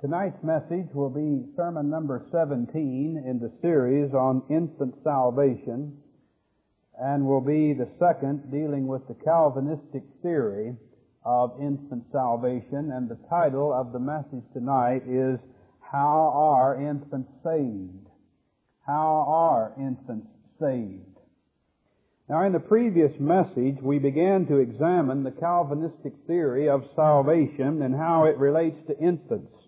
Tonight's message will be sermon number 17 in the series on infant salvation and will be the second dealing with the Calvinistic theory of infant salvation and the title of the message tonight is How Are Infants Saved? How are infants saved? Now in the previous message we began to examine the Calvinistic theory of salvation and how it relates to infants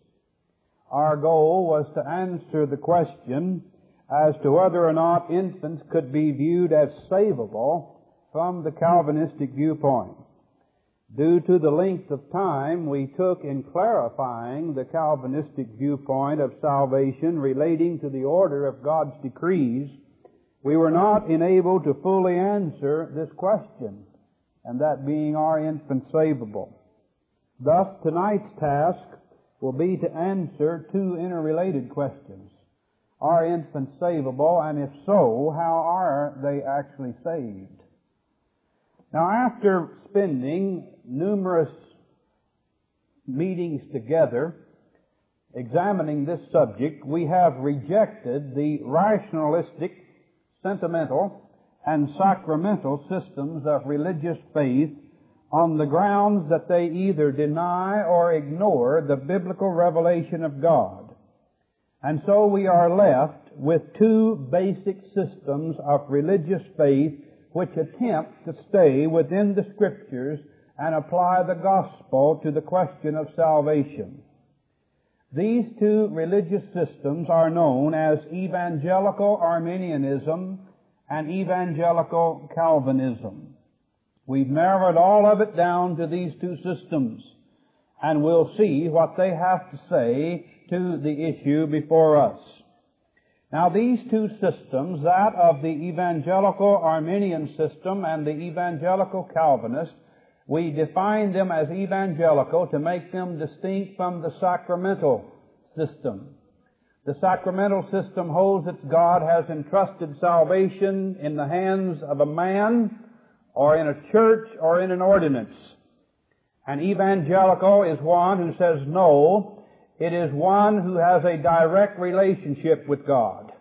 our goal was to answer the question as to whether or not infants could be viewed as savable from the Calvinistic viewpoint. Due to the length of time we took in clarifying the Calvinistic viewpoint of salvation relating to the order of God's decrees, we were not enabled to fully answer this question, and that being are infants savable. Thus, tonight's task will be to answer two interrelated questions. Are infants savable, and if so, how are they actually saved? Now, after spending numerous meetings together examining this subject, we have rejected the rationalistic, sentimental, and sacramental systems of religious faith on the grounds that they either deny or ignore the biblical revelation of God. And so we are left with two basic systems of religious faith which attempt to stay within the scriptures and apply the gospel to the question of salvation. These two religious systems are known as evangelical Arminianism and evangelical Calvinism. We've narrowed all of it down to these two systems, and we'll see what they have to say to the issue before us. Now these two systems, that of the evangelical Arminian system and the evangelical Calvinist, we define them as evangelical to make them distinct from the sacramental system. The sacramental system holds that God has entrusted salvation in the hands of a man or in a church or in an ordinance. An evangelical is one who says no. It is one who has a direct relationship with God.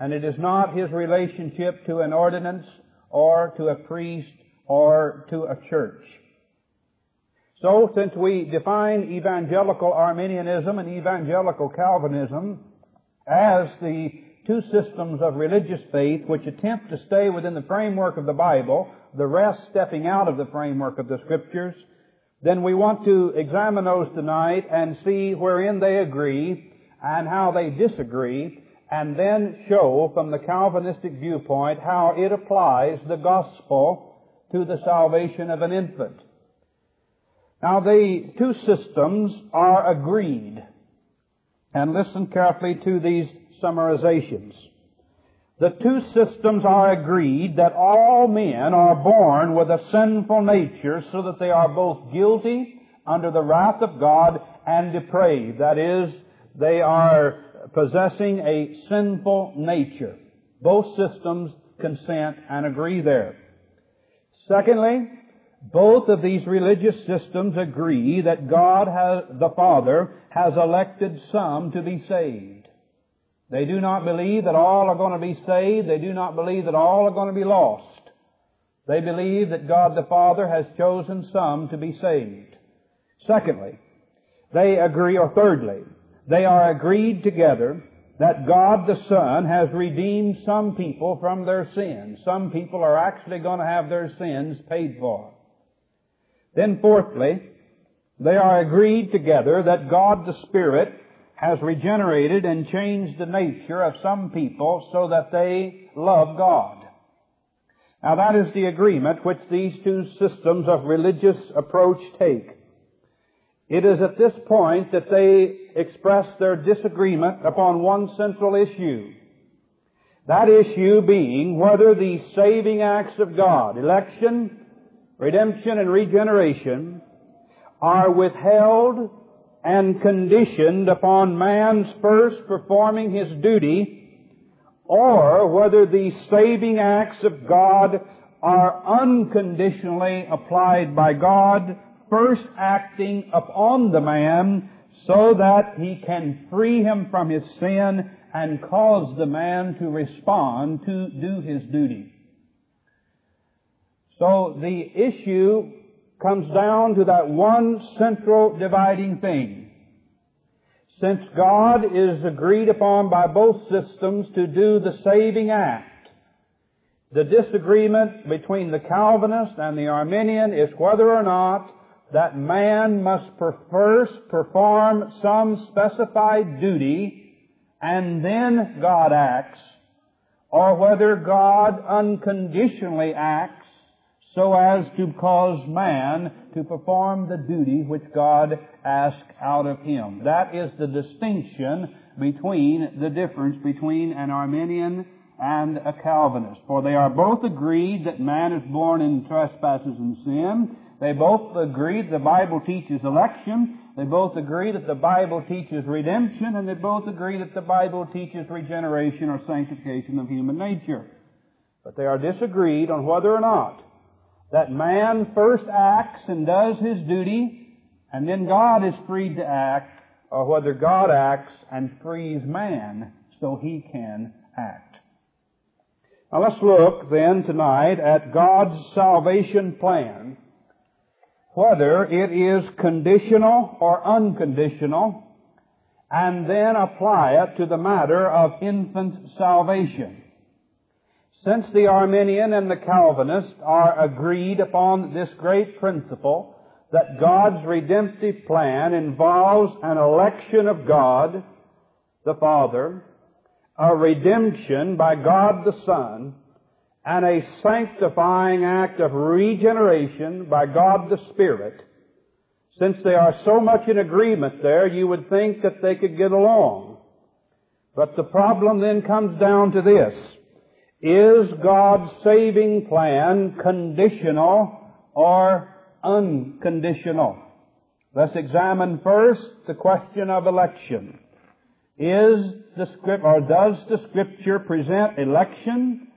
And it is not his relationship to an ordinance or to a priest or to a church. So, since we define evangelical Arminianism and evangelical Calvinism as the two systems of religious faith which attempt to stay within the framework of the Bible, the rest stepping out of the framework of the Scriptures, then we want to examine those tonight and see wherein they agree and how they disagree, and then show from the Calvinistic viewpoint how it applies the gospel to the salvation of an infant. Now the two systems are agreed. And listen carefully to these summarizations. The two systems are agreed that all men are born with a sinful nature so that they are both guilty under the wrath of God and depraved. That is, they are possessing a sinful nature. Both systems consent and agree there. Secondly, both of these religious systems agree that God has, the Father has elected some to be saved. They do not believe that all are going to be saved. They do not believe that all are going to be lost. They believe that God the Father has chosen some to be saved. Secondly, they agree, or thirdly, they are agreed together that God the Son has redeemed some people from their sins. Some people are actually going to have their sins paid for. Then fourthly, they are agreed together that God the Spirit has regenerated and changed the nature of some people so that they love God. Now that is the agreement which these two systems of religious approach take. It is at this point that they express their disagreement upon one central issue. That issue being whether the saving acts of God, election, redemption, and regeneration, are withheld and conditioned upon man's first performing his duty, or whether the saving acts of God are unconditionally applied by God, first acting upon the man so that he can free him from his sin and cause the man to respond to do his duty. So the issue comes down to that one central dividing thing. Since God is agreed upon by both systems to do the saving act, the disagreement between the Calvinist and the Arminian is whether or not that man must first perform some specified duty and then God acts, or whether God unconditionally acts so as to cause man to perform the duty which God asked out of him. That is the distinction between the difference between an Arminian and a Calvinist. For they are both agreed that man is born in trespasses and sin. They both agree the Bible teaches election. They both agree that the Bible teaches redemption. And they both agree that the Bible teaches regeneration or sanctification of human nature. But they are disagreed on whether or not that man first acts and does his duty, and then God is freed to act, or whether God acts and frees man so he can act. Now let's look then tonight at God's salvation plan, whether it is conditional or unconditional, and then apply it to the matter of infant salvation. Since the Arminian and the Calvinist are agreed upon this great principle that God's redemptive plan involves an election of God, the Father, a redemption by God the Son, and a sanctifying act of regeneration by God the Spirit, since they are so much in agreement there, you would think that they could get along. But the problem then comes down to this. Is God's saving plan conditional or unconditional? Let's examine first the question of election. Is the script, or does the scripture present election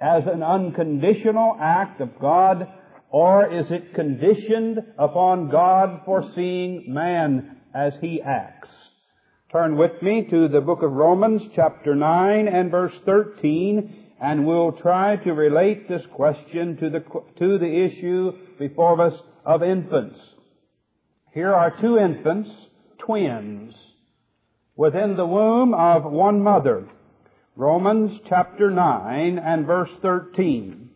as an unconditional act of God, or is it conditioned upon God foreseeing man as he acts? Turn with me to the book of Romans chapter 9 and verse 13 and we'll try to relate this question to the, to the issue before us of infants. Here are two infants, twins, within the womb of one mother. Romans chapter 9 and verse 13.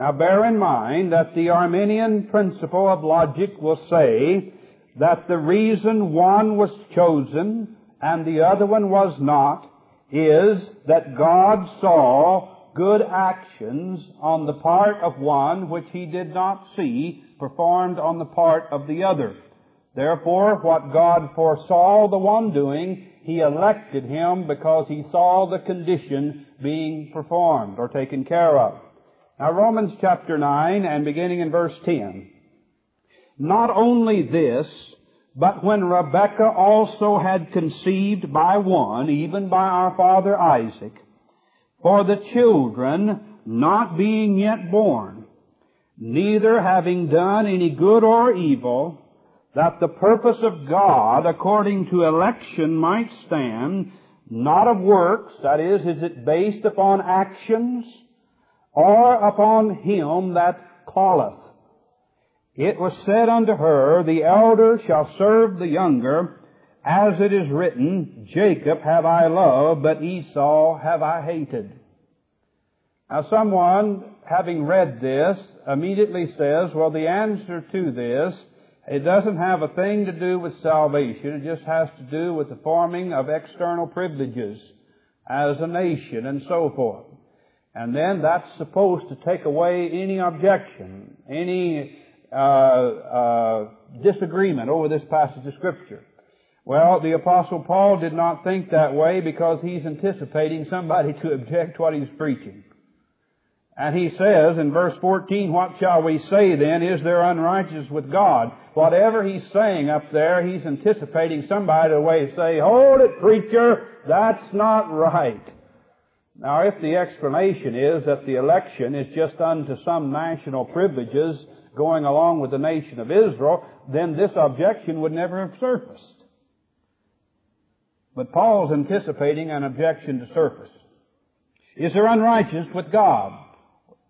Now bear in mind that the Arminian principle of logic will say that the reason one was chosen and the other one was not is that God saw good actions on the part of one which he did not see performed on the part of the other. Therefore, what God foresaw the one doing, he elected him because he saw the condition being performed or taken care of. Now Romans chapter 9 and beginning in verse 10. Not only this, but when Rebekah also had conceived by one, even by our father Isaac, for the children not being yet born, neither having done any good or evil, that the purpose of God according to election might stand, not of works, that is, is it based upon actions, or upon him that calleth. It was said unto her, The elder shall serve the younger, as it is written, Jacob have I loved, but Esau have I hated. Now someone, having read this, immediately says, well the answer to this, it doesn't have a thing to do with salvation, it just has to do with the forming of external privileges as a nation and so forth. And then that's supposed to take away any objection, any uh, uh, disagreement over this passage of Scripture. Well, the Apostle Paul did not think that way because he's anticipating somebody to object what he's preaching. And he says in verse 14, what shall we say then? Is there unrighteousness with God? Whatever he's saying up there, he's anticipating somebody to say, hold it preacher, that's not right. Now if the explanation is that the election is just unto some national privileges going along with the nation of Israel, then this objection would never have surfaced. But Paul's anticipating an objection to surface. Is there unrighteous with God?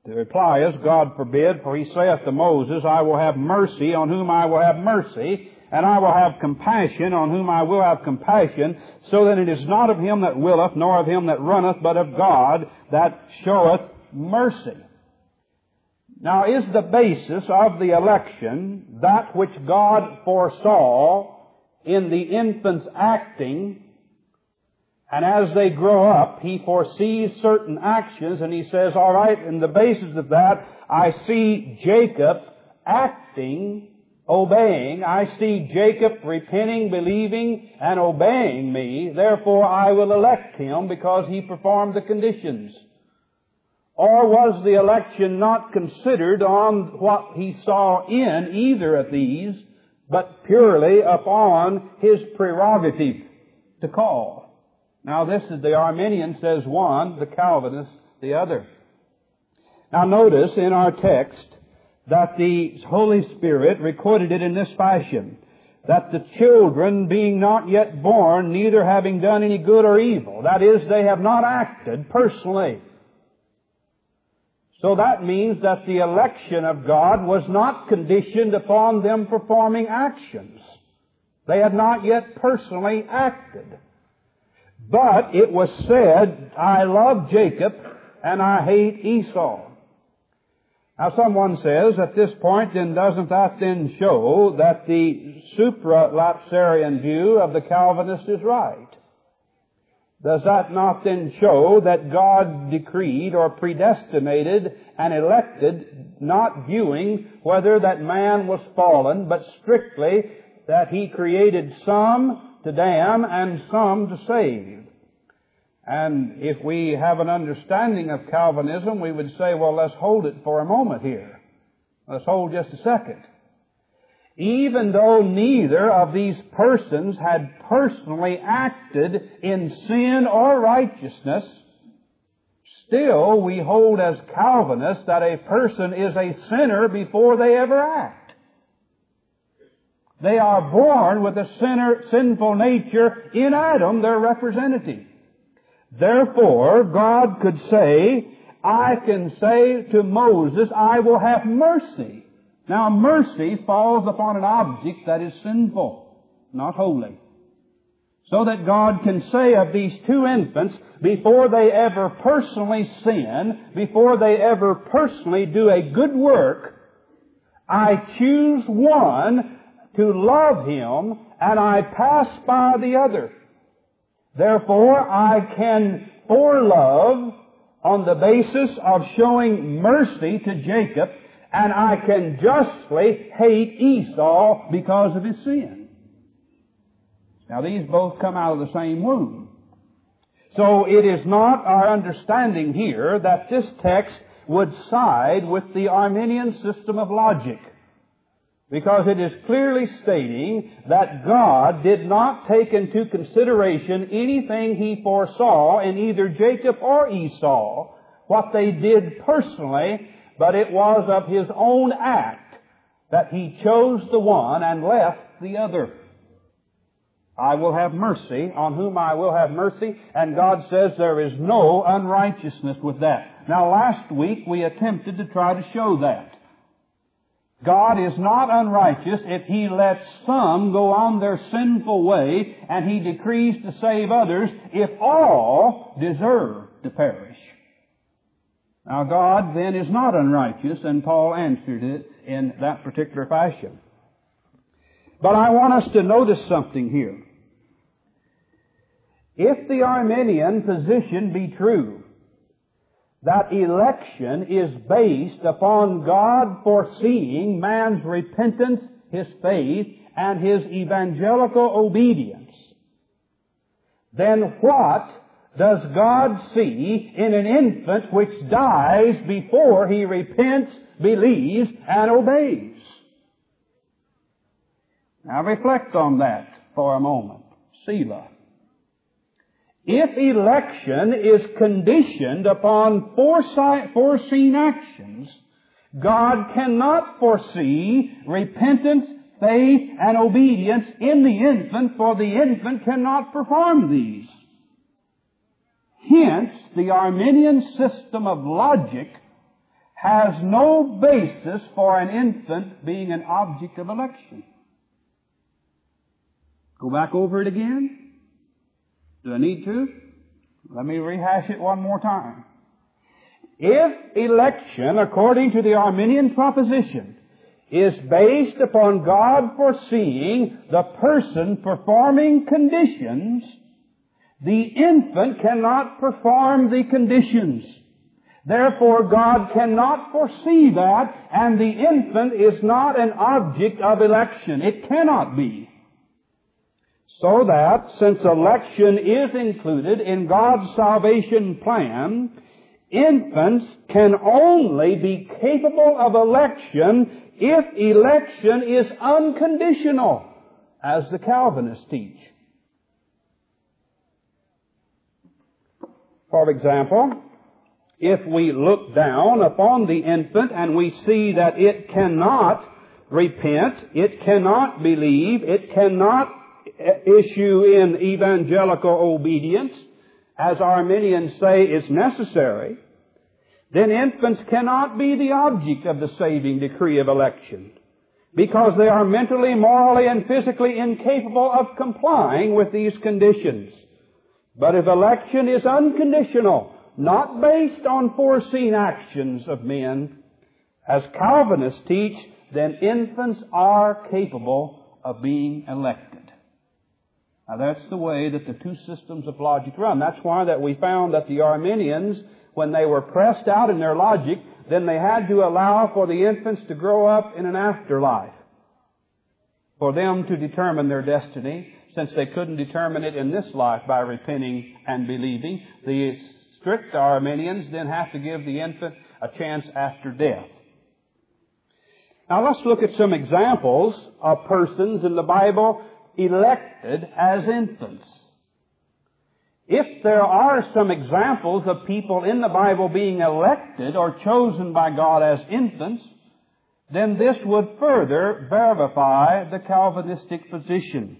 The reply is, God forbid, for he saith to Moses, I will have mercy on whom I will have mercy, and I will have compassion on whom I will have compassion, so that it is not of him that willeth, nor of him that runneth, but of God that showeth mercy. Now, is the basis of the election that which God foresaw in the infant's acting and as they grow up, he foresees certain actions and he says, alright, in the basis of that, I see Jacob acting, obeying. I see Jacob repenting, believing, and obeying me. Therefore I will elect him because he performed the conditions. Or was the election not considered on what he saw in either of these, but purely upon his prerogative to call? Now this is the Arminian says one, the Calvinist the other. Now notice in our text that the Holy Spirit recorded it in this fashion. That the children being not yet born, neither having done any good or evil. That is, they have not acted personally. So that means that the election of God was not conditioned upon them performing actions. They had not yet personally acted. But it was said, I love Jacob and I hate Esau. Now someone says at this point, then doesn't that then show that the supralapsarian view of the Calvinist is right? Does that not then show that God decreed or predestinated and elected, not viewing whether that man was fallen, but strictly that he created some to damn and some to save. And if we have an understanding of Calvinism, we would say, well, let's hold it for a moment here. Let's hold just a second. Even though neither of these persons had personally acted in sin or righteousness, still we hold as Calvinists that a person is a sinner before they ever act. They are born with a sinner, sinful nature in Adam, their representative. Therefore, God could say, I can say to Moses, I will have mercy. Now, mercy falls upon an object that is sinful, not holy. So that God can say of these two infants, before they ever personally sin, before they ever personally do a good work, I choose one to love him, and I pass by the other. Therefore, I can for love on the basis of showing mercy to Jacob, and I can justly hate Esau because of his sin. Now these both come out of the same womb. So it is not our understanding here that this text would side with the Arminian system of logic. Because it is clearly stating that God did not take into consideration anything He foresaw in either Jacob or Esau, what they did personally, but it was of His own act that He chose the one and left the other. I will have mercy on whom I will have mercy, and God says there is no unrighteousness with that. Now last week we attempted to try to show that. God is not unrighteous if He lets some go on their sinful way and He decrees to save others if all deserve to perish. Now God then is not unrighteous and Paul answered it in that particular fashion. But I want us to notice something here. If the Arminian position be true, that election is based upon God foreseeing man's repentance, his faith, and his evangelical obedience, then what does God see in an infant which dies before he repents, believes, and obeys? Now reflect on that for a moment. Selah. If election is conditioned upon foreseen actions, God cannot foresee repentance, faith and obedience in the infant, for the infant cannot perform these. Hence, the Arminian system of logic has no basis for an infant being an object of election. Go back over it again. Do I need to? Let me rehash it one more time. If election, according to the Arminian proposition, is based upon God foreseeing the person performing conditions, the infant cannot perform the conditions. Therefore, God cannot foresee that, and the infant is not an object of election. It cannot be. So that, since election is included in God's salvation plan, infants can only be capable of election if election is unconditional, as the Calvinists teach. For example, if we look down upon the infant and we see that it cannot repent, it cannot believe, it cannot issue in evangelical obedience, as Arminians say is necessary, then infants cannot be the object of the saving decree of election because they are mentally, morally, and physically incapable of complying with these conditions. But if election is unconditional, not based on foreseen actions of men, as Calvinists teach, then infants are capable of being elected. Now that's the way that the two systems of logic run. That's why that we found that the Arminians, when they were pressed out in their logic, then they had to allow for the infants to grow up in an afterlife. For them to determine their destiny, since they couldn't determine it in this life by repenting and believing. The strict Arminians then have to give the infant a chance after death. Now let's look at some examples of persons in the Bible elected as infants. If there are some examples of people in the Bible being elected or chosen by God as infants, then this would further verify the Calvinistic position.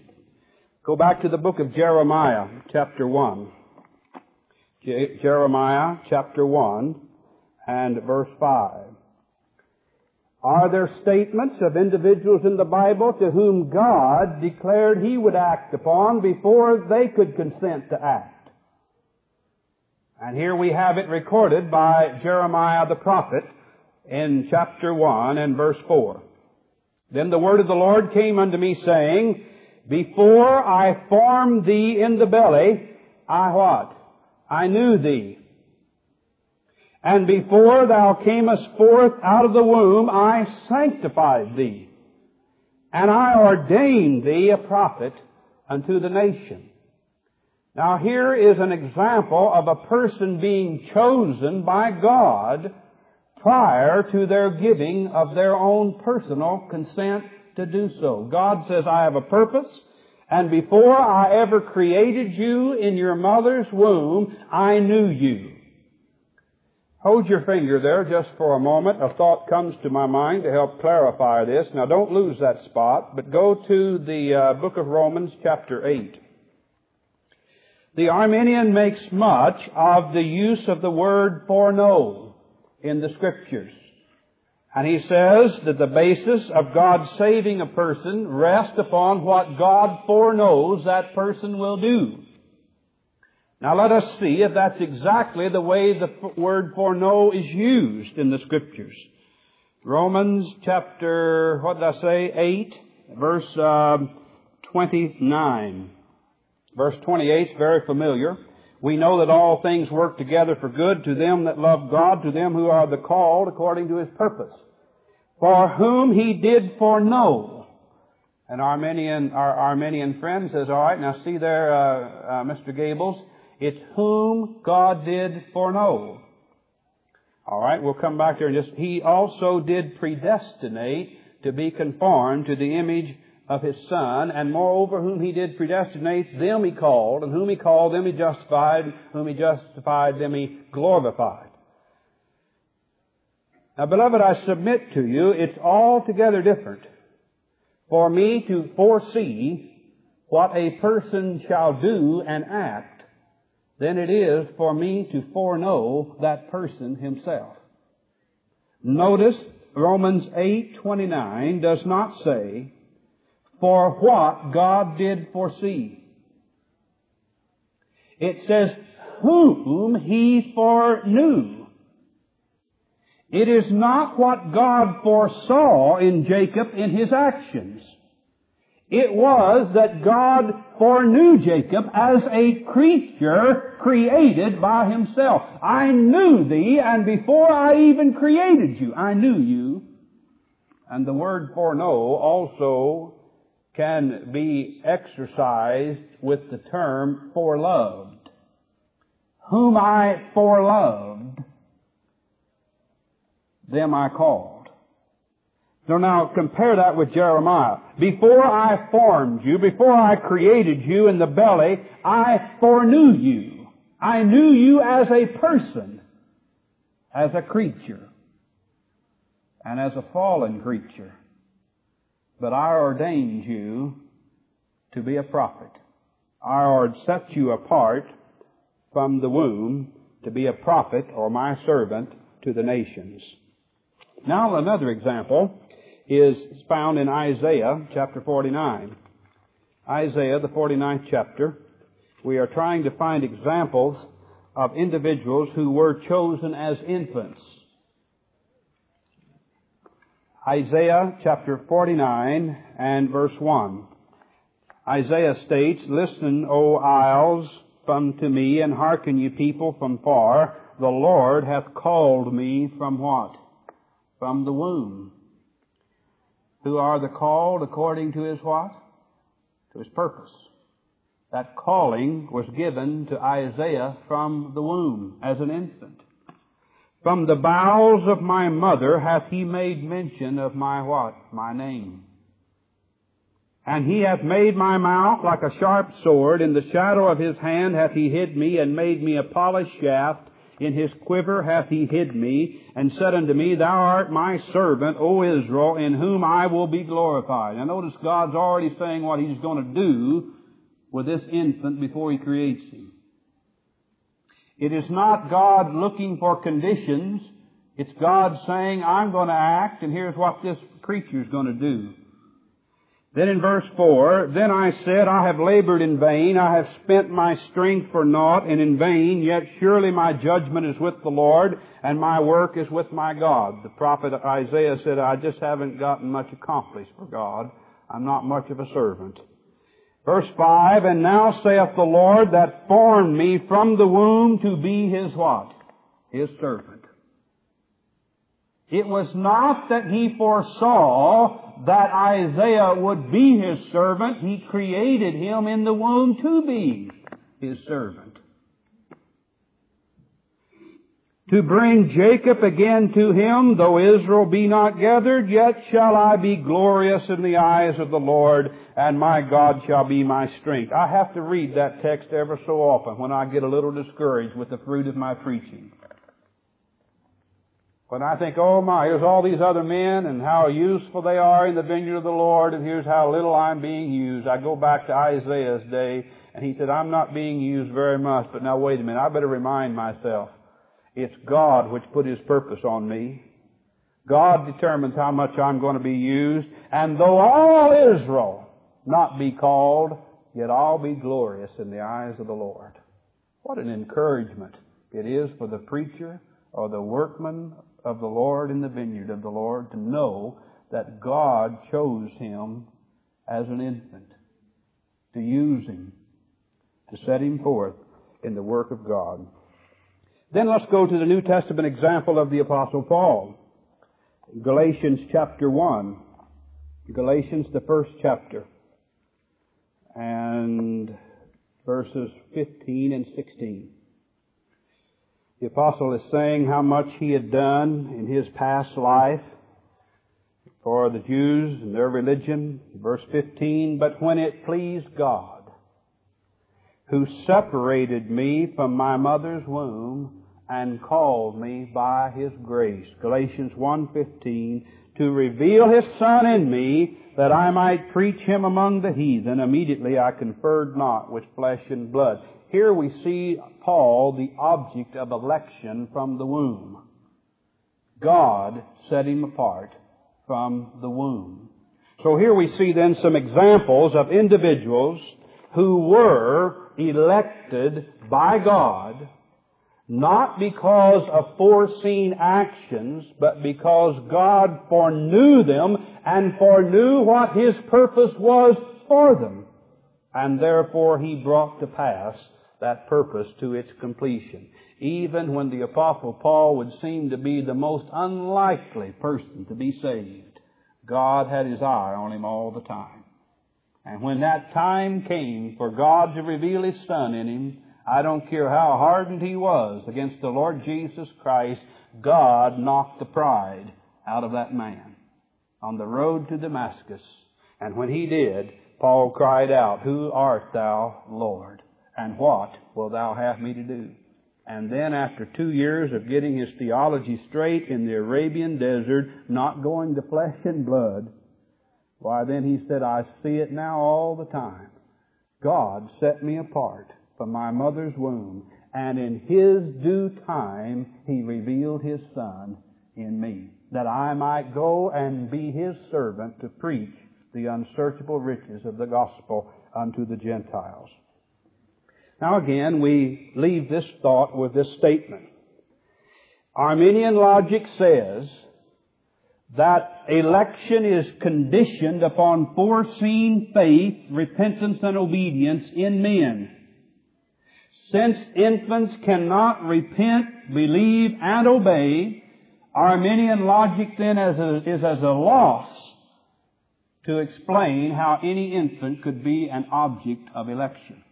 Go back to the book of Jeremiah, chapter 1. Je- Jeremiah, chapter 1, and verse 5. Are there statements of individuals in the Bible to whom God declared He would act upon before they could consent to act? And here we have it recorded by Jeremiah the prophet in chapter 1 and verse 4. Then the word of the Lord came unto me saying, Before I formed thee in the belly, I what? I knew thee. And before thou camest forth out of the womb, I sanctified thee. And I ordained thee a prophet unto the nation. Now here is an example of a person being chosen by God prior to their giving of their own personal consent to do so. God says, I have a purpose, and before I ever created you in your mother's womb, I knew you. Hold your finger there just for a moment. A thought comes to my mind to help clarify this. Now don't lose that spot, but go to the uh, book of Romans chapter 8. The Arminian makes much of the use of the word foreknow in the scriptures. And he says that the basis of God saving a person rests upon what God foreknows that person will do. Now let us see if that's exactly the way the word foreknow is used in the scriptures. Romans chapter, what did I say, 8, verse uh, 29. Verse 28 is very familiar. We know that all things work together for good to them that love God, to them who are the called according to His purpose. For whom He did foreknow. An Arminian, our Arminian friend says, all right, now see there, uh, uh, Mr. Gables, it's whom God did foreknow. All right, we'll come back there just, He also did predestinate to be conformed to the image of His Son, and moreover, whom He did predestinate, them He called, and whom He called, them He justified, whom He justified, them He glorified. Now, beloved, I submit to you, it's altogether different for me to foresee what a person shall do and act than it is for me to foreknow that person himself. Notice Romans 8:29 does not say for what God did foresee. It says whom he foreknew. It is not what God foresaw in Jacob in his actions. It was that God foreknew Jacob as a creature created by himself. I knew thee, and before I even created you, I knew you. And the word foreknow also can be exercised with the term foreloved. Whom I foreloved, them I called. So now compare that with Jeremiah. Before I formed you, before I created you in the belly, I foreknew you. I knew you as a person, as a creature, and as a fallen creature. But I ordained you to be a prophet. I set you apart from the womb to be a prophet or my servant to the nations. Now another example is found in Isaiah chapter 49. Isaiah, the 49th chapter. We are trying to find examples of individuals who were chosen as infants. Isaiah chapter 49 and verse 1. Isaiah states, Listen, O isles, come to me, and hearken, ye people from far. The Lord hath called me from what? From the womb who are the called according to his what? To his purpose. That calling was given to Isaiah from the womb as an infant. From the bowels of my mother hath he made mention of my what? My name. And he hath made my mouth like a sharp sword. In the shadow of his hand hath he hid me and made me a polished shaft. In his quiver hath he hid me, and said unto me, Thou art my servant, O Israel, in whom I will be glorified. Now notice God's already saying what he's going to do with this infant before he creates him. It is not God looking for conditions. It's God saying, I'm going to act, and here's what this creature is going to do. Then in verse 4, Then I said, I have labored in vain, I have spent my strength for naught and in vain, yet surely my judgment is with the Lord, and my work is with my God. The prophet Isaiah said, I just haven't gotten much accomplished for God. I'm not much of a servant. Verse 5, And now saith the Lord that formed me from the womb to be His what? His servant. It was not that He foresaw that Isaiah would be his servant, he created him in the womb to be his servant. To bring Jacob again to him, though Israel be not gathered, yet shall I be glorious in the eyes of the Lord, and my God shall be my strength. I have to read that text ever so often when I get a little discouraged with the fruit of my preaching. When I think, oh my, here's all these other men and how useful they are in the vineyard of the Lord and here's how little I'm being used. I go back to Isaiah's day and he said, I'm not being used very much, but now wait a minute, I better remind myself. It's God which put His purpose on me. God determines how much I'm going to be used. And though all Israel not be called, yet I'll be glorious in the eyes of the Lord. What an encouragement it is for the preacher or the workman of the Lord in the vineyard of the Lord to know that God chose him as an infant to use him, to set him forth in the work of God. Then let's go to the New Testament example of the Apostle Paul. Galatians chapter 1. Galatians, the first chapter. And verses 15 and 16. The apostle is saying how much he had done in his past life for the Jews and their religion. Verse 15, but when it pleased God, who separated me from my mother's womb and called me by his grace. Galatians 1:15 to reveal His Son in me, that I might preach Him among the heathen. Immediately I conferred not with flesh and blood. Here we see Paul, the object of election from the womb. God set him apart from the womb. So here we see then some examples of individuals who were elected by God not because of foreseen actions, but because God foreknew them and foreknew what His purpose was for them. And therefore He brought to pass that purpose to its completion. Even when the Apostle Paul would seem to be the most unlikely person to be saved, God had His eye on him all the time. And when that time came for God to reveal His Son in him, I don't care how hardened he was against the Lord Jesus Christ, God knocked the pride out of that man on the road to Damascus. And when he did, Paul cried out, Who art thou, Lord? And what will thou have me to do? And then after two years of getting his theology straight in the Arabian desert, not going to flesh and blood, why then he said, I see it now all the time. God set me apart from my mother's womb, and in His due time He revealed His Son in me, that I might go and be His servant to preach the unsearchable riches of the gospel unto the Gentiles. Now again, we leave this thought with this statement. Arminian logic says that election is conditioned upon foreseen faith, repentance, and obedience in men. Since infants cannot repent, believe, and obey, Arminian logic then is, as a loss to explain how any infant could be an object of election.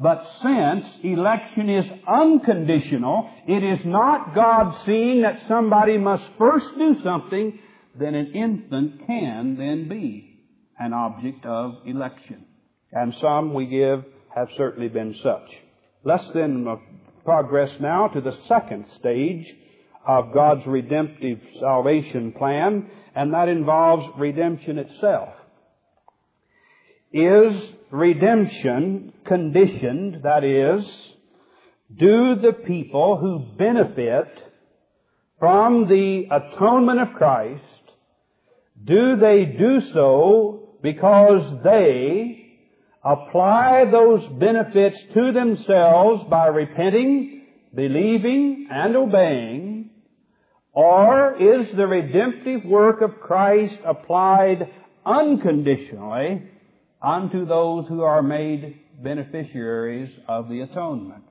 But since election is unconditional, it is not God seeing that somebody must first do something, then an infant can then be an object of election. And some we give have certainly been such. Let's then progress now to the second stage of God's redemptive salvation plan, and that involves redemption itself. Is redemption conditioned, that is, do the people who benefit from the atonement of Christ, do they do so because they apply those benefits to themselves by repenting, believing, and obeying, or is the redemptive work of Christ applied unconditionally unto those who are made beneficiaries of the atonement?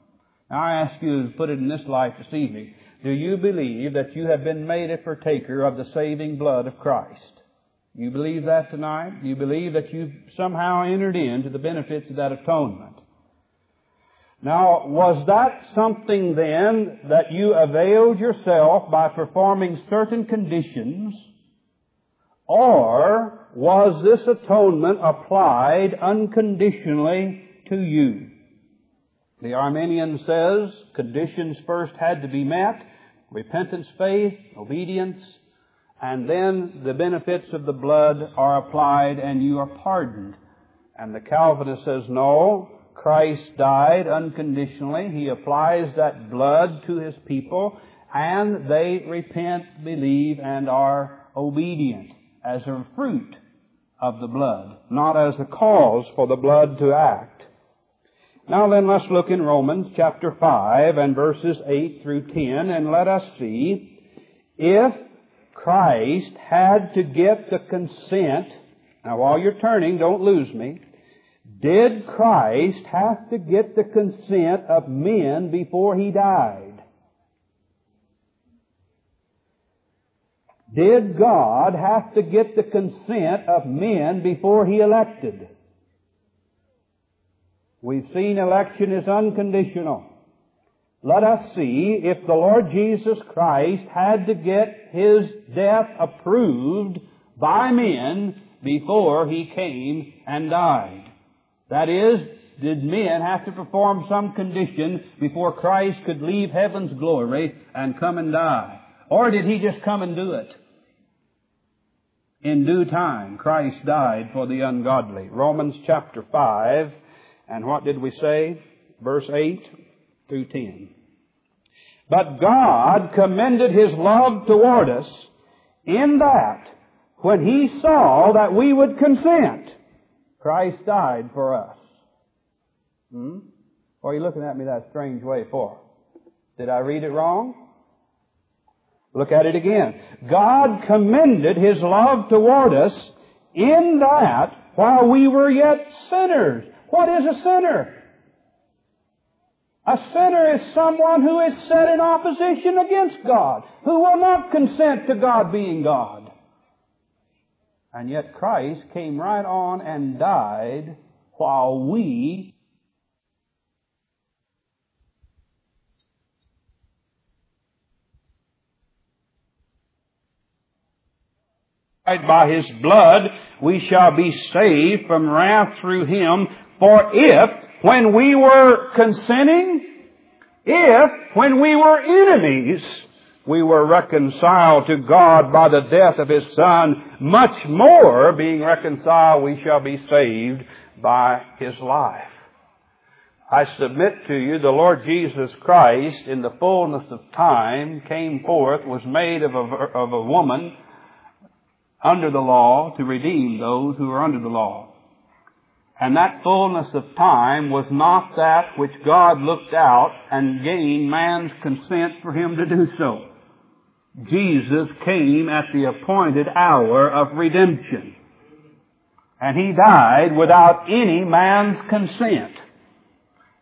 Now I ask you to put it in this light this evening. Do you believe that you have been made a partaker of the saving blood of Christ? You believe that tonight? You believe that you've somehow entered into the benefits of that atonement? Now, was that something then that you availed yourself by performing certain conditions, or was this atonement applied unconditionally to you? The Arminian says conditions first had to be met, repentance, faith, obedience, and then the benefits of the blood are applied and you are pardoned. And the Calvinist says, no, Christ died unconditionally. He applies that blood to His people and they repent, believe, and are obedient as a fruit of the blood, not as a cause for the blood to act. Now then, let's look in Romans chapter 5 and verses 8 through 10 and let us see if Christ had to get the consent. Now while you're turning, don't lose me. Did Christ have to get the consent of men before He died? Did God have to get the consent of men before He elected? We've seen election is unconditional let us see if the Lord Jesus Christ had to get His death approved by men before He came and died. That is, did men have to perform some condition before Christ could leave heaven's glory and come and die? Or did He just come and do it? in due time Christ died for the ungodly. Romans chapter 5, and what did we say? Verse 8 through 10. But God commended His love toward us in that when He saw that we would consent, Christ died for us. Hmm? Or are you looking at me that strange way for? Did I read it wrong? Look at it again. God commended His love toward us in that while we were yet sinners. What is a sinner? A sinner is someone who is set in opposition against God, who will not consent to God being God. And yet Christ came right on and died while we by his blood we shall be saved from wrath through him. For if, when we were consenting, if, when we were enemies, we were reconciled to God by the death of His Son, much more, being reconciled, we shall be saved by His life. I submit to you, the Lord Jesus Christ, in the fullness of time, came forth, was made of a, of a woman, under the law to redeem those who are under the law. And that fullness of time was not that which God looked out and gained man's consent for him to do so. Jesus came at the appointed hour of redemption. And he died without any man's consent.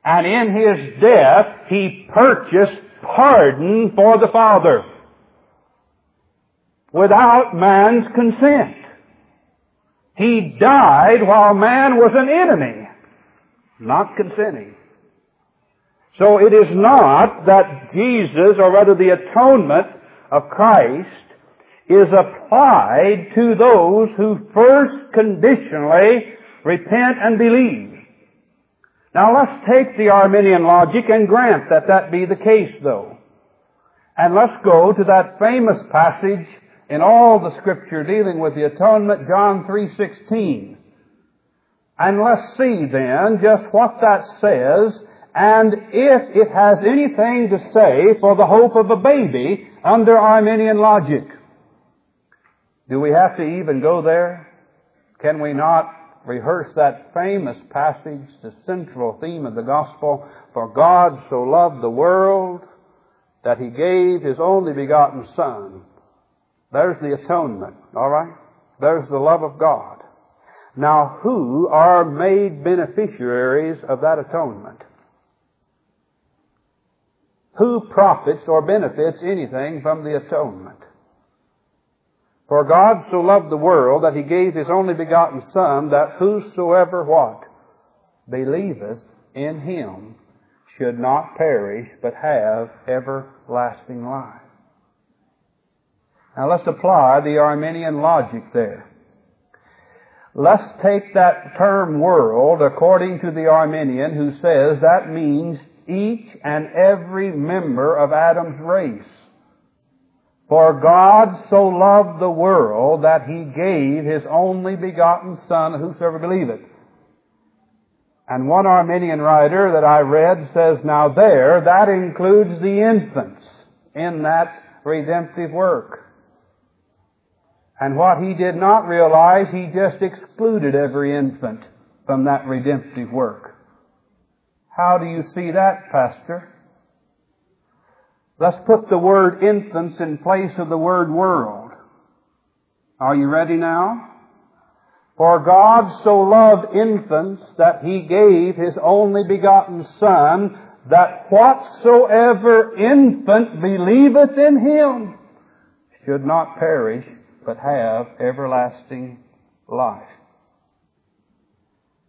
And in his death, he purchased pardon for the Father without man's consent. He died while man was an enemy, not consenting. So it is not that Jesus, or rather the atonement of Christ, is applied to those who first conditionally repent and believe. Now let's take the Arminian logic and grant that that be the case though. And let's go to that famous passage in all the scripture dealing with the atonement, John 3.16. And let's see then just what that says and if it has anything to say for the hope of a baby under Arminian logic. Do we have to even go there? Can we not rehearse that famous passage, the central theme of the gospel? For God so loved the world that He gave His only begotten Son there's the atonement, alright? There's the love of God. Now who are made beneficiaries of that atonement? Who profits or benefits anything from the atonement? For God so loved the world that He gave His only begotten Son that whosoever what? Believeth in Him should not perish but have everlasting life. Now let's apply the Arminian logic there. Let's take that term world according to the Arminian who says that means each and every member of Adam's race. For God so loved the world that He gave His only begotten Son, whosoever believeth. And one Arminian writer that I read says, now there, that includes the infants in that redemptive work. And what he did not realize, he just excluded every infant from that redemptive work. How do you see that, Pastor? Let's put the word infants in place of the word world. Are you ready now? For God so loved infants that he gave his only begotten Son, that whatsoever infant believeth in him should not perish, but have everlasting life.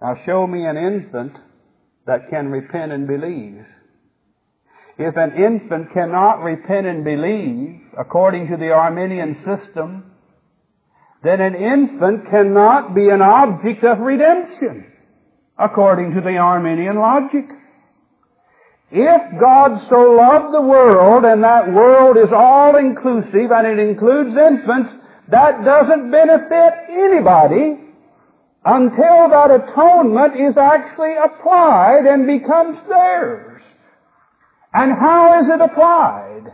Now show me an infant that can repent and believe. If an infant cannot repent and believe, according to the Arminian system, then an infant cannot be an object of redemption, according to the Arminian logic. If God so loved the world and that world is all inclusive and it includes infants, that doesn't benefit anybody until that atonement is actually applied and becomes theirs. And how is it applied?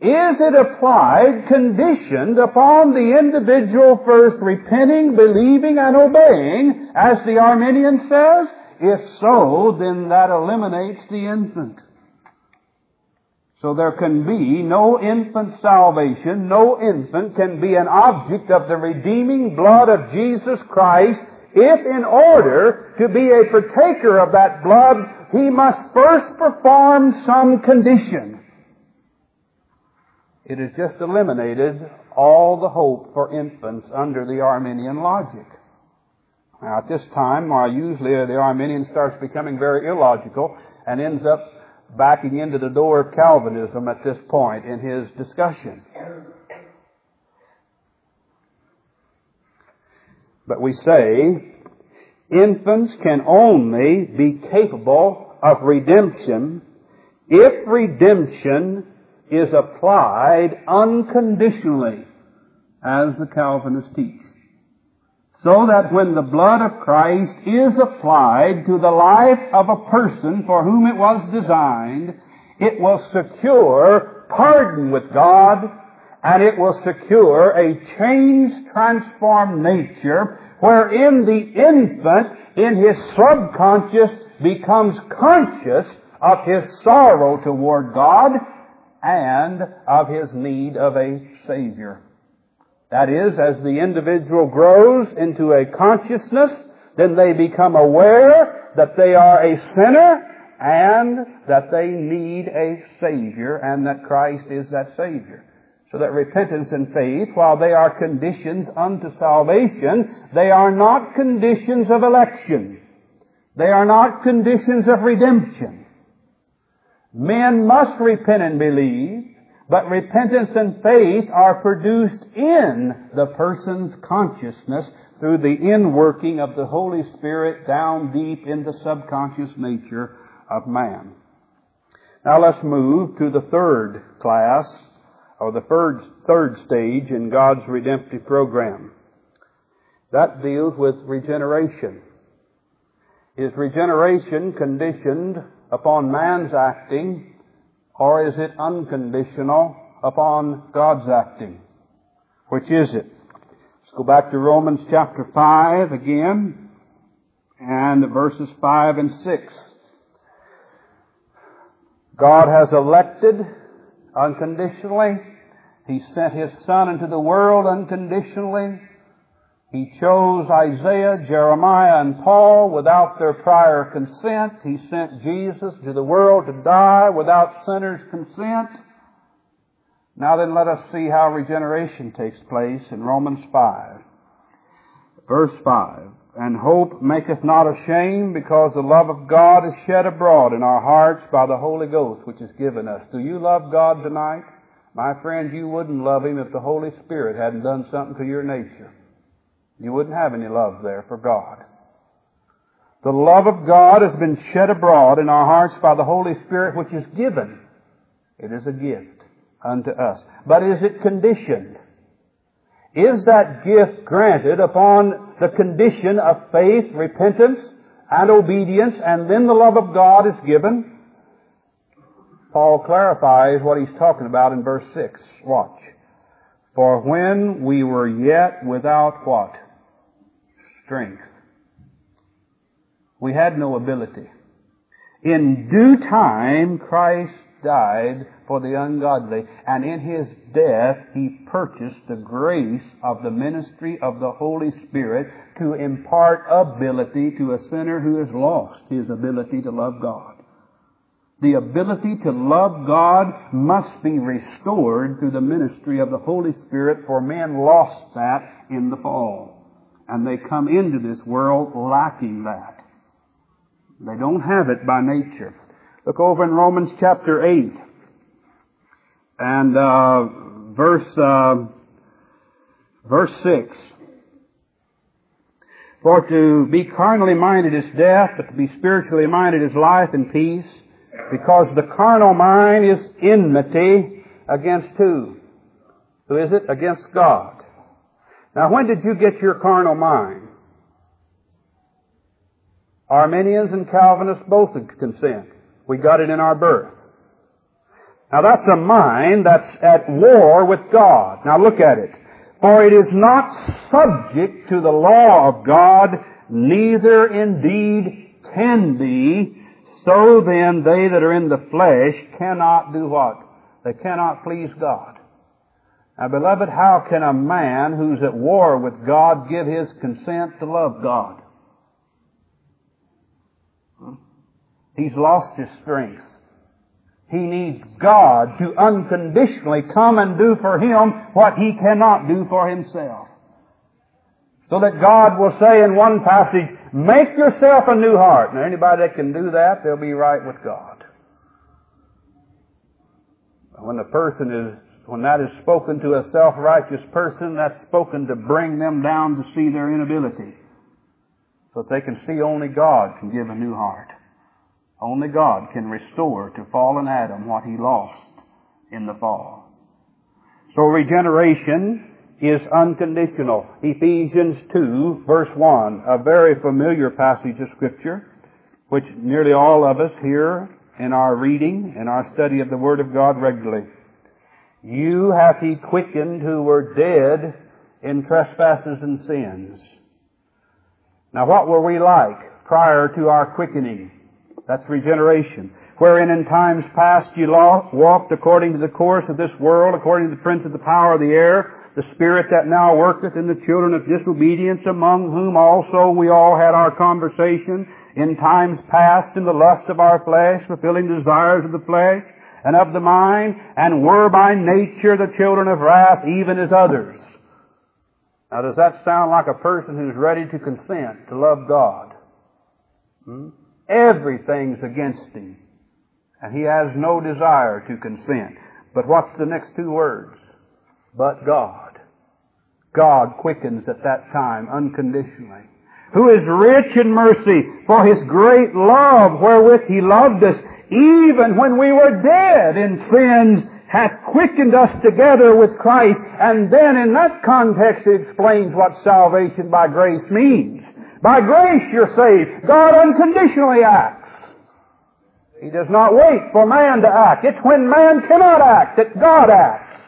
Is it applied conditioned upon the individual first repenting, believing, and obeying, as the Arminian says? If so, then that eliminates the infant. So there can be no infant salvation. No infant can be an object of the redeeming blood of Jesus Christ if in order to be a partaker of that blood, he must first perform some condition. It has just eliminated all the hope for infants under the Arminian logic. Now at this time, usually the Arminian starts becoming very illogical and ends up backing into the door of Calvinism at this point in his discussion. But we say infants can only be capable of redemption if redemption is applied unconditionally, as the Calvinists teach. So that when the blood of Christ is applied to the life of a person for whom it was designed, it will secure pardon with God, and it will secure a changed, transformed nature wherein the infant in his subconscious becomes conscious of his sorrow toward God and of his need of a Savior. That is, as the individual grows into a consciousness, then they become aware that they are a sinner and that they need a Savior and that Christ is that Savior. So that repentance and faith, while they are conditions unto salvation, they are not conditions of election. They are not conditions of redemption. Men must repent and believe, but repentance and faith are produced in the person's consciousness through the inworking of the Holy Spirit down deep in the subconscious nature of man. Now let's move to the third class, or the third, third stage in God's redemptive program. That deals with regeneration. Is regeneration conditioned upon man's acting or is it unconditional upon God's acting? Which is it? Let's go back to Romans chapter 5 again, and verses 5 and 6. God has elected unconditionally. He sent His Son into the world unconditionally. He chose Isaiah, Jeremiah, and Paul without their prior consent. He sent Jesus to the world to die without sinners' consent. Now then let us see how regeneration takes place in Romans 5. Verse 5. And hope maketh not ashamed because the love of God is shed abroad in our hearts by the Holy Ghost which is given us. Do you love God tonight? My friends, you wouldn't love Him if the Holy Spirit hadn't done something to your nature. You wouldn't have any love there for God. The love of God has been shed abroad in our hearts by the Holy Spirit which is given. It is a gift unto us. But is it conditioned? Is that gift granted upon the condition of faith, repentance, and obedience, and then the love of God is given? Paul clarifies what he's talking about in verse 6. Watch. For when we were yet without what? Strength. We had no ability. In due time, Christ died for the ungodly, and in His death, He purchased the grace of the ministry of the Holy Spirit to impart ability to a sinner who has lost his ability to love God. The ability to love God must be restored through the ministry of the Holy Spirit, for men lost that in the fall and they come into this world lacking that. They don't have it by nature. Look over in Romans chapter 8 and uh, verse uh, verse 6. For to be carnally minded is death, but to be spiritually minded is life and peace, because the carnal mind is enmity against who? Who is it? Against God. Now when did you get your carnal mind? Arminians and Calvinists both consent. We got it in our birth. Now that's a mind that's at war with God. Now look at it. For it is not subject to the law of God, neither indeed can be. So then they that are in the flesh cannot do what? They cannot please God. Now beloved, how can a man who's at war with God give his consent to love God? He's lost his strength. He needs God to unconditionally come and do for him what he cannot do for himself. So that God will say in one passage, make yourself a new heart. Now anybody that can do that, they'll be right with God. When the person is, when that is spoken to a self-righteous person, that's spoken to bring them down to see their inability. So that they can see only God can give a new heart. Only God can restore to fallen Adam what he lost in the fall. So regeneration is unconditional. Ephesians 2 verse 1, a very familiar passage of scripture, which nearly all of us hear in our reading and our study of the Word of God regularly. You hath he quickened who were dead in trespasses and sins. Now what were we like prior to our quickening? That's regeneration. Wherein in times past you walked according to the course of this world, according to the prince of the power of the air, the spirit that now worketh in the children of disobedience, among whom also we all had our conversation in times past in the lust of our flesh, fulfilling desires of the flesh and of the mind, and were by nature the children of wrath, even as others. Now does that sound like a person who's ready to consent to love God? Hmm? Everything's against him. And he has no desire to consent. But what's the next two words? But God. God quickens at that time unconditionally. Who is rich in mercy for His great love wherewith He loved us, even when we were dead in sins, hath quickened us together with Christ. And then in that context it explains what salvation by grace means. By grace you're saved. God unconditionally acts. He does not wait for man to act. It's when man cannot act that God acts.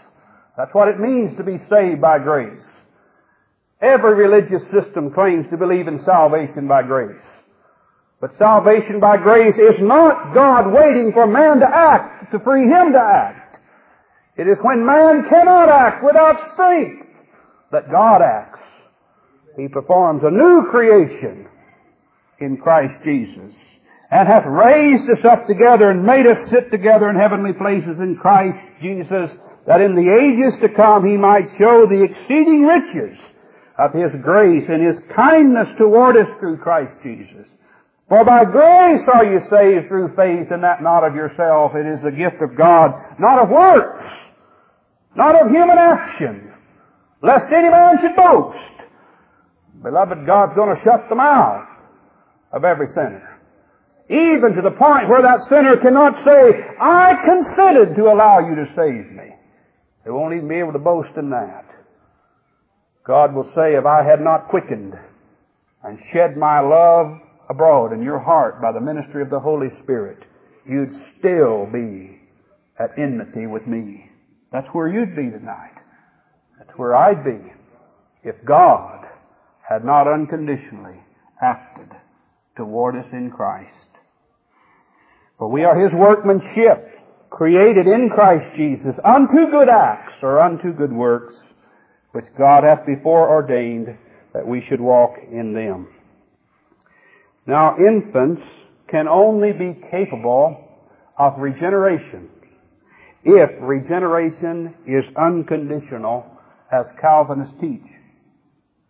That's what it means to be saved by grace. Every religious system claims to believe in salvation by grace. But salvation by grace is not God waiting for man to act to free him to act. It is when man cannot act without strength that God acts. He performs a new creation in Christ Jesus and hath raised us up together and made us sit together in heavenly places in Christ Jesus that in the ages to come he might show the exceeding riches of his grace and his kindness toward us through Christ Jesus. For by grace are you saved through faith and that not of yourself. It is the gift of God, not of works, not of human action, lest any man should boast. Beloved, God's going to shut the mouth of every sinner. Even to the point where that sinner cannot say, I consented to allow you to save me. They won't even be able to boast in that. God will say, if I had not quickened and shed my love abroad in your heart by the ministry of the Holy Spirit, you'd still be at enmity with me. That's where you'd be tonight. That's where I'd be if God had not unconditionally acted toward us in Christ. For we are His workmanship, created in Christ Jesus unto good acts or unto good works, which God hath before ordained that we should walk in them. Now infants can only be capable of regeneration if regeneration is unconditional as Calvinists teach.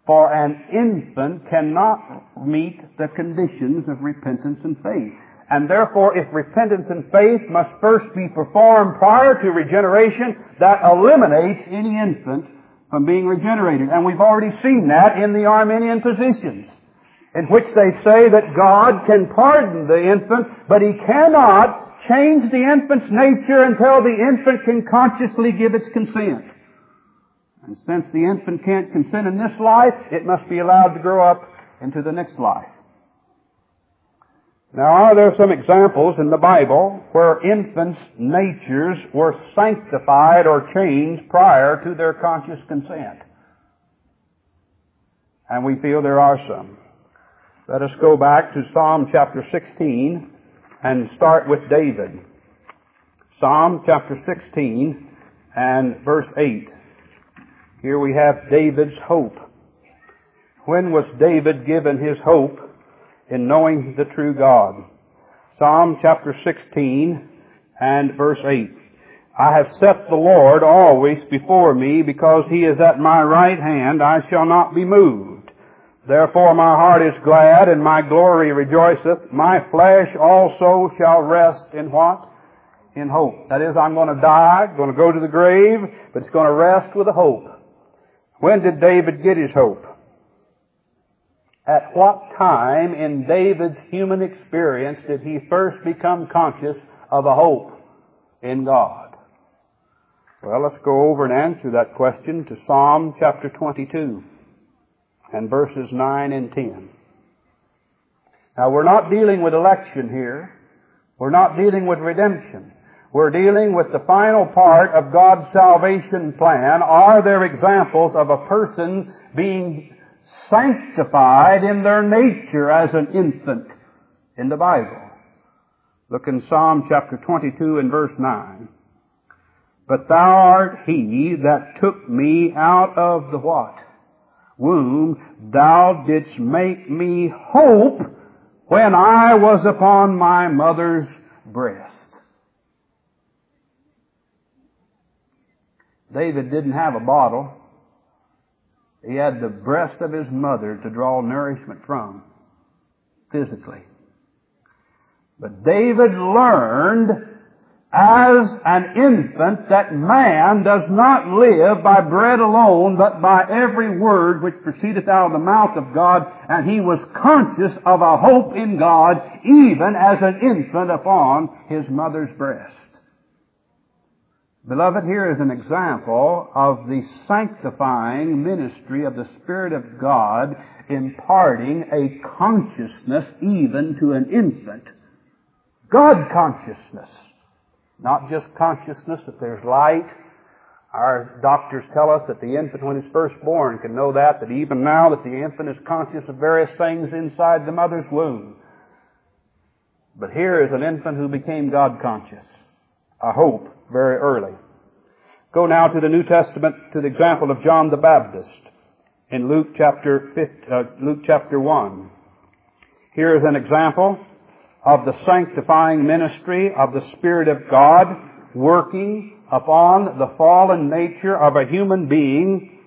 For an infant cannot meet the conditions of repentance and faith. And therefore, if repentance and faith must first be performed prior to regeneration, that eliminates any infant from being regenerated. And we've already seen that in the Arminian positions, in which they say that God can pardon the infant, but He cannot change the infant's nature until the infant can consciously give its consent. And since the infant can't consent in this life, it must be allowed to grow up into the next life. Now, are there some examples in the Bible where infants' natures were sanctified or changed prior to their conscious consent? And we feel there are some. Let us go back to Psalm chapter 16 and start with David. Psalm chapter 16 and verse 8. Here we have David's hope. When was David given his hope? In knowing the true God. Psalm chapter 16 and verse 8. I have set the Lord always before me because he is at my right hand. I shall not be moved. Therefore my heart is glad and my glory rejoiceth. My flesh also shall rest in what? In hope. That is, I'm going to die, going to go to the grave, but it's going to rest with a hope. When did David get his hope? At what time in David's human experience did he first become conscious of a hope in God? Well, let's go over and answer that question to Psalm chapter 22 and verses 9 and 10. Now we're not dealing with election here. We're not dealing with redemption. We're dealing with the final part of God's salvation plan. Are there examples of a person being sanctified in their nature as an infant in the Bible. Look in Psalm chapter 22 and verse 9. But thou art he that took me out of the what? Womb. Thou didst make me hope when I was upon my mother's breast. David didn't have a bottle. He had the breast of his mother to draw nourishment from, physically. But David learned as an infant that man does not live by bread alone, but by every word which proceedeth out of the mouth of God, and he was conscious of a hope in God, even as an infant upon his mother's breast. Beloved, here is an example of the sanctifying ministry of the Spirit of God imparting a consciousness even to an infant. God consciousness. Not just consciousness that there's light. Our doctors tell us that the infant when he's first born can know that, that even now that the infant is conscious of various things inside the mother's womb. But here is an infant who became God conscious. A hope very early. Go now to the New Testament to the example of John the Baptist in Luke chapter 5, uh, Luke chapter 1. Here is an example of the sanctifying ministry of the Spirit of God working upon the fallen nature of a human being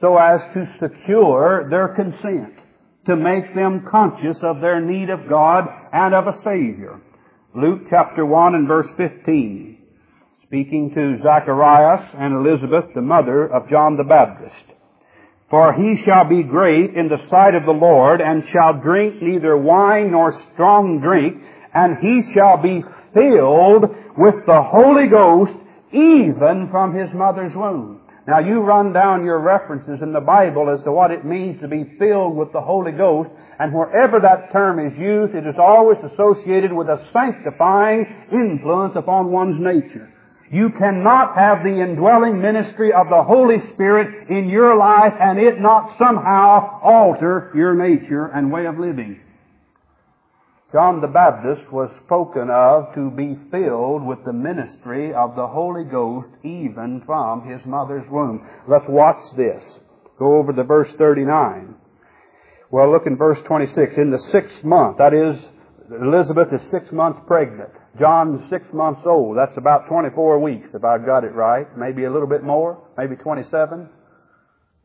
so as to secure their consent, to make them conscious of their need of God and of a Savior. Luke chapter 1 and verse 15 speaking to Zacharias and Elizabeth, the mother of John the Baptist. For he shall be great in the sight of the Lord, and shall drink neither wine nor strong drink, and he shall be filled with the Holy Ghost even from his mother's womb. Now you run down your references in the Bible as to what it means to be filled with the Holy Ghost, and wherever that term is used, it is always associated with a sanctifying influence upon one's nature. You cannot have the indwelling ministry of the Holy Spirit in your life and it not somehow alter your nature and way of living. John the Baptist was spoken of to be filled with the ministry of the Holy Ghost even from his mother's womb. Let's watch this. Go over to verse 39. Well, look in verse 26. In the sixth month, that is, Elizabeth is six months pregnant. John's six months old. That's about 24 weeks, if I've got it right. Maybe a little bit more. Maybe 27.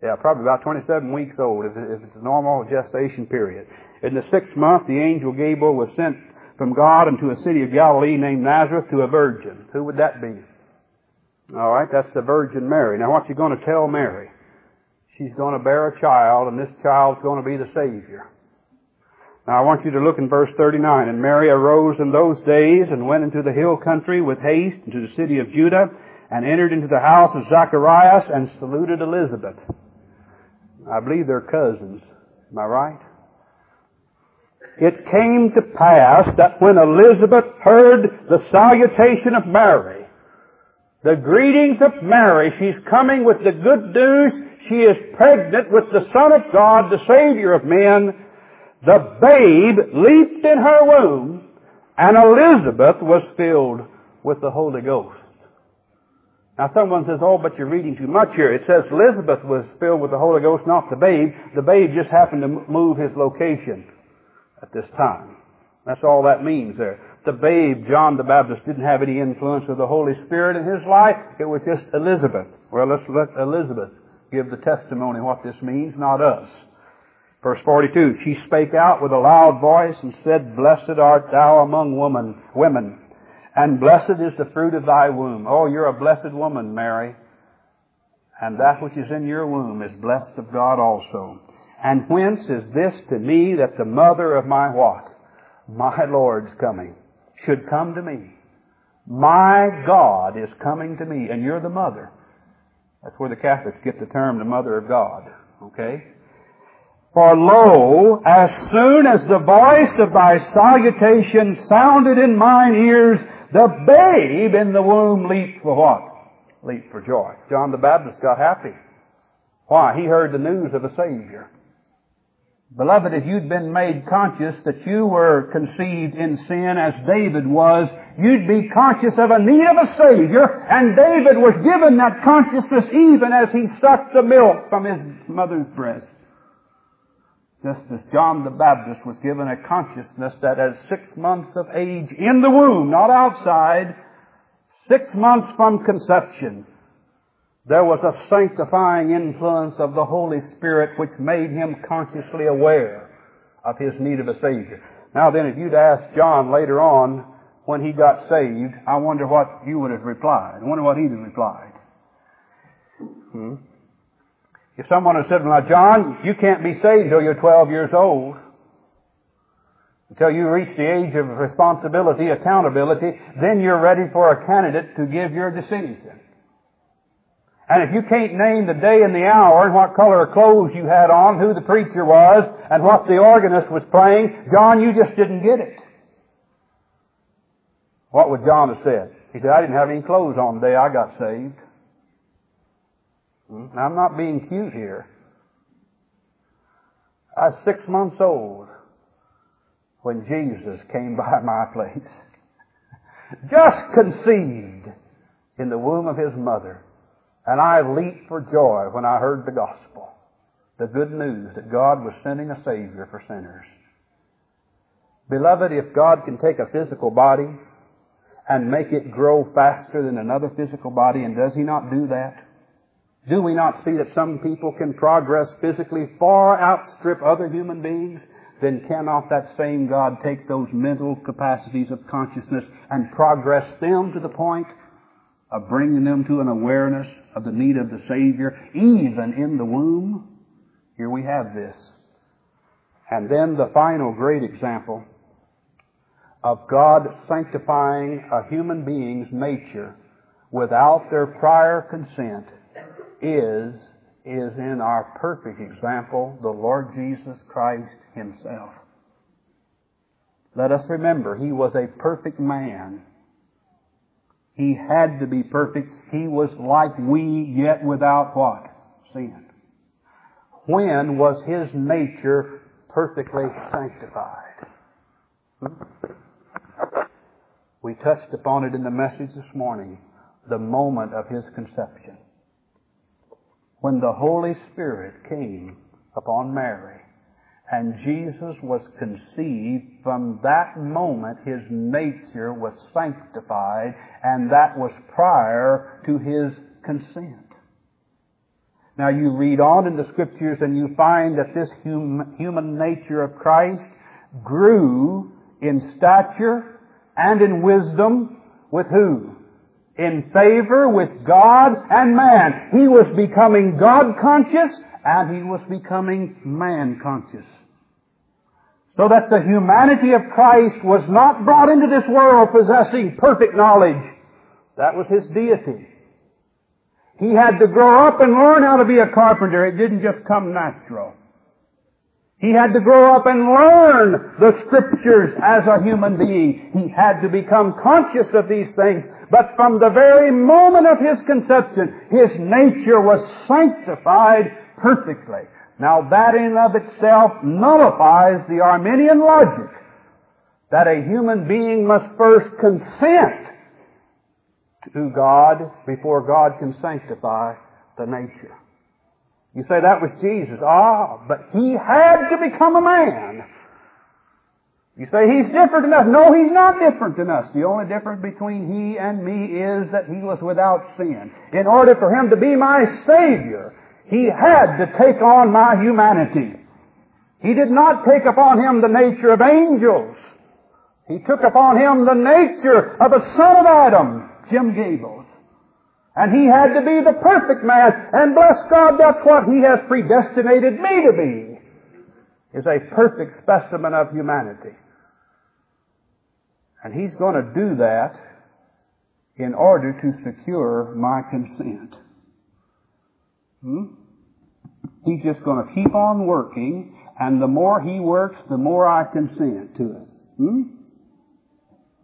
Yeah, probably about 27 weeks old if it's a normal gestation period. In the sixth month, the angel Gabriel was sent from God into a city of Galilee named Nazareth to a virgin. Who would that be? Alright, that's the Virgin Mary. Now what's he going to tell Mary? She's going to bear a child and this child's going to be the Savior. Now I want you to look in verse 39. And Mary arose in those days and went into the hill country with haste into the city of Judah and entered into the house of Zacharias and saluted Elizabeth. I believe they're cousins. Am I right? It came to pass that when Elizabeth heard the salutation of Mary, the greetings of Mary, she's coming with the good news, she is pregnant with the Son of God, the Savior of men, the babe leaped in her womb, and Elizabeth was filled with the Holy Ghost. Now someone says, oh, but you're reading too much here. It says Elizabeth was filled with the Holy Ghost, not the babe. The babe just happened to move his location at this time. That's all that means there. The babe, John the Baptist, didn't have any influence of the Holy Spirit in his life. It was just Elizabeth. Well, let's let Elizabeth give the testimony what this means, not us. Verse 42, she spake out with a loud voice and said, Blessed art thou among women, women, and blessed is the fruit of thy womb. Oh, you're a blessed woman, Mary. And that which is in your womb is blessed of God also. And whence is this to me that the mother of my what? My Lord's coming. Should come to me. My God is coming to me, and you're the mother. That's where the Catholics get the term the mother of God. Okay? For lo, as soon as the voice of thy salutation sounded in mine ears, the babe in the womb leaped for what? Leaped for joy. John the Baptist got happy. Why? He heard the news of a Savior. Beloved, if you'd been made conscious that you were conceived in sin as David was, you'd be conscious of a need of a Savior, and David was given that consciousness even as he sucked the milk from his mother's breast. Just as John the Baptist was given a consciousness that at six months of age in the womb, not outside, six months from conception, there was a sanctifying influence of the Holy Spirit which made him consciously aware of his need of a Savior. Now then, if you'd asked John later on when he got saved, I wonder what you would have replied. I wonder what he'd have replied. Hmm? If someone had said, now John, you can't be saved until you're 12 years old, until you reach the age of responsibility, accountability, then you're ready for a candidate to give your decision. And if you can't name the day and the hour and what color of clothes you had on, who the preacher was, and what the organist was playing, John, you just didn't get it. What would John have said? He said, I didn't have any clothes on the day I got saved. Now, I'm not being cute here. I was six months old when Jesus came by my place. Just conceived in the womb of his mother. And I leaped for joy when I heard the gospel. The good news that God was sending a Savior for sinners. Beloved, if God can take a physical body and make it grow faster than another physical body, and does He not do that? Do we not see that some people can progress physically far outstrip other human beings? Then cannot that same God take those mental capacities of consciousness and progress them to the point of bringing them to an awareness of the need of the Savior, even in the womb. Here we have this. And then the final great example of God sanctifying a human being's nature without their prior consent is, is in our perfect example, the Lord Jesus Christ Himself. Let us remember, He was a perfect man he had to be perfect. He was like we, yet without what? Sin. When was his nature perfectly sanctified? We touched upon it in the message this morning. The moment of his conception. When the Holy Spirit came upon Mary and Jesus was conceived, from that moment his nature was sanctified, and that was prior to his consent. Now you read on in the scriptures and you find that this hum, human nature of Christ grew in stature and in wisdom with who? In favor with God and man. He was becoming God conscious and he was becoming man conscious. So that the humanity of Christ was not brought into this world possessing perfect knowledge. That was His deity. He had to grow up and learn how to be a carpenter. It didn't just come natural. He had to grow up and learn the scriptures as a human being. He had to become conscious of these things. But from the very moment of his conception, his nature was sanctified perfectly. Now that in of itself nullifies the Arminian logic that a human being must first consent to God before God can sanctify the nature. You say that was Jesus. Ah, but he had to become a man. You say he's different than us. No, he's not different than us. The only difference between he and me is that he was without sin. In order for him to be my Savior, he had to take on my humanity. He did not take upon him the nature of angels. He took upon him the nature of a son of Adam, Jim Gables. And he had to be the perfect man. And bless God, that's what he has predestinated me to be. Is a perfect specimen of humanity. And he's going to do that in order to secure my consent. Hmm? He's just going to keep on working, and the more he works, the more I consent to it. Hmm?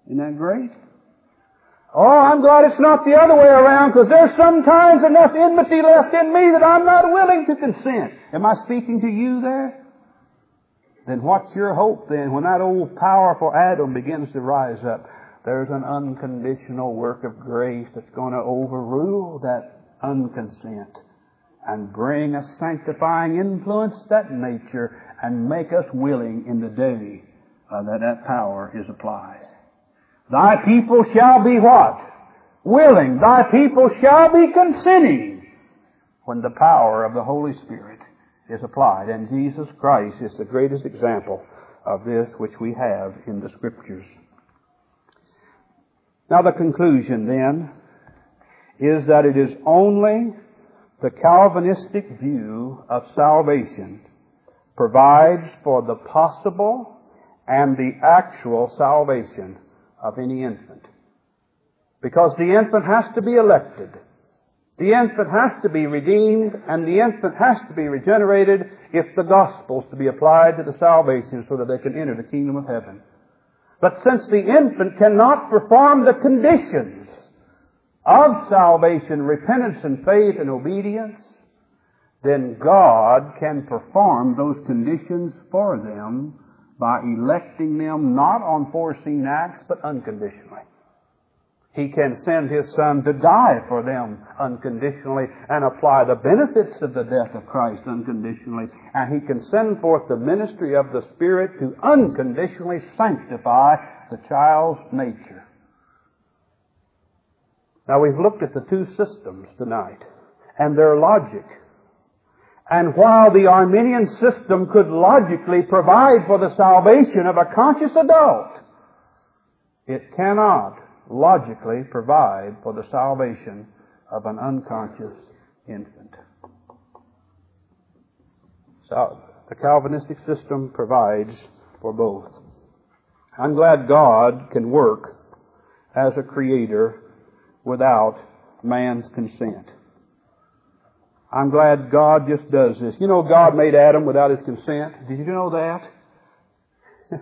Isn't that great? Oh, I'm glad it's not the other way around because there's sometimes enough enmity left in me that I'm not willing to consent. Am I speaking to you there? Then what's your hope then when that old powerful Adam begins to rise up? There's an unconditional work of grace that's going to overrule that unconsent and bring a sanctifying influence to that nature and make us willing in the day uh, that that power is applied. Thy people shall be what? Willing. Thy people shall be consenting when the power of the Holy Spirit is applied. And Jesus Christ is the greatest example of this which we have in the Scriptures. Now the conclusion then is that it is only the Calvinistic view of salvation provides for the possible and the actual salvation of any infant. Because the infant has to be elected. The infant has to be redeemed and the infant has to be regenerated if the gospel is to be applied to the salvation so that they can enter the kingdom of heaven. But since the infant cannot perform the conditions of salvation, repentance and faith and obedience, then God can perform those conditions for them by electing them not on foreseen acts, but unconditionally. He can send His Son to die for them unconditionally and apply the benefits of the death of Christ unconditionally. And He can send forth the ministry of the Spirit to unconditionally sanctify the child's nature. Now we've looked at the two systems tonight and their logic. And while the Arminian system could logically provide for the salvation of a conscious adult, it cannot logically provide for the salvation of an unconscious infant. So, the Calvinistic system provides for both. I'm glad God can work as a creator without man's consent. I'm glad God just does this. You know, God made Adam without his consent. Did you know that?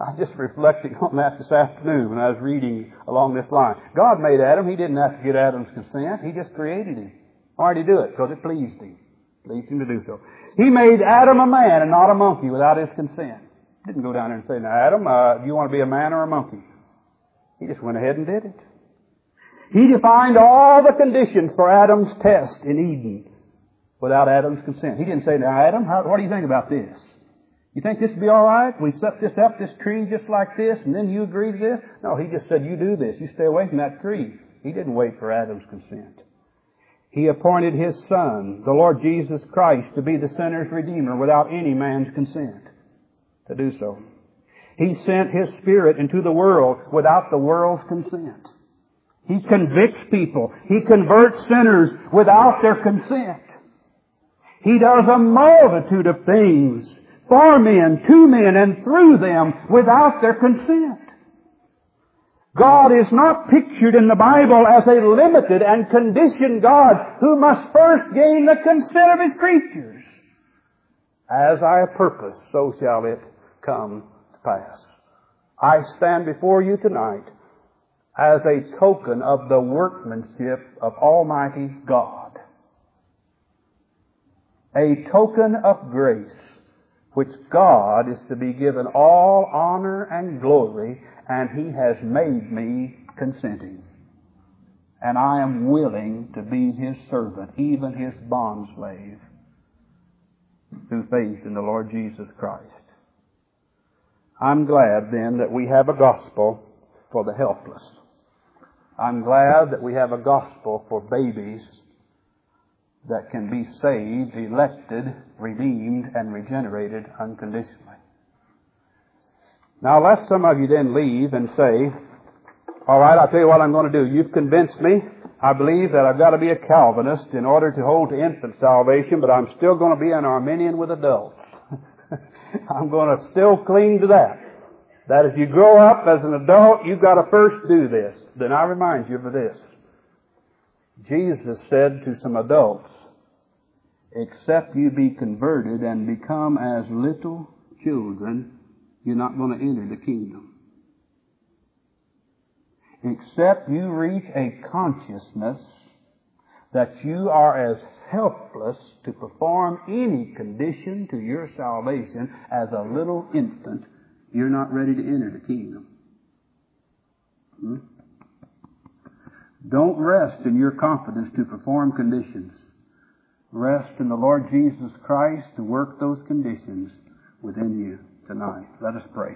I just reflecting on that this afternoon when I was reading along this line. God made Adam. He didn't have to get Adam's consent. He just created him. Why did he do it? Because it pleased him. Pleased him to do so. He made Adam a man and not a monkey without his consent. Didn't go down there and say, now Adam, uh, do you want to be a man or a monkey? He just went ahead and did it. He defined all the conditions for Adam's test in Eden without Adam's consent. He didn't say, now Adam, how, what do you think about this? You think this would be alright? We set this up, this tree just like this, and then you agree to this? No, he just said, you do this. You stay away from that tree. He didn't wait for Adam's consent. He appointed his son, the Lord Jesus Christ, to be the sinner's redeemer without any man's consent to do so. He sent his spirit into the world without the world's consent. He convicts people. He converts sinners without their consent. He does a multitude of things for men, to men, and through them without their consent. God is not pictured in the Bible as a limited and conditioned God who must first gain the consent of His creatures. As I purpose, so shall it come to pass. I stand before you tonight as a token of the workmanship of Almighty God. A token of grace which God is to be given all honor and glory and He has made me consenting. And I am willing to be His servant, even His bondslave, through faith in the Lord Jesus Christ. I'm glad then that we have a gospel for the helpless. I'm glad that we have a gospel for babies that can be saved, elected, redeemed, and regenerated unconditionally. Now, lest some of you then leave and say, all right, I'll tell you what I'm going to do. You've convinced me. I believe that I've got to be a Calvinist in order to hold to infant salvation, but I'm still going to be an Arminian with adults. I'm going to still cling to that. That if you grow up as an adult, you've got to first do this. Then I remind you of this. Jesus said to some adults, except you be converted and become as little children, you're not going to enter the kingdom. Except you reach a consciousness that you are as helpless to perform any condition to your salvation as a little infant, you're not ready to enter the kingdom. Hmm? Don't rest in your confidence to perform conditions. Rest in the Lord Jesus Christ to work those conditions within you tonight. Let us pray.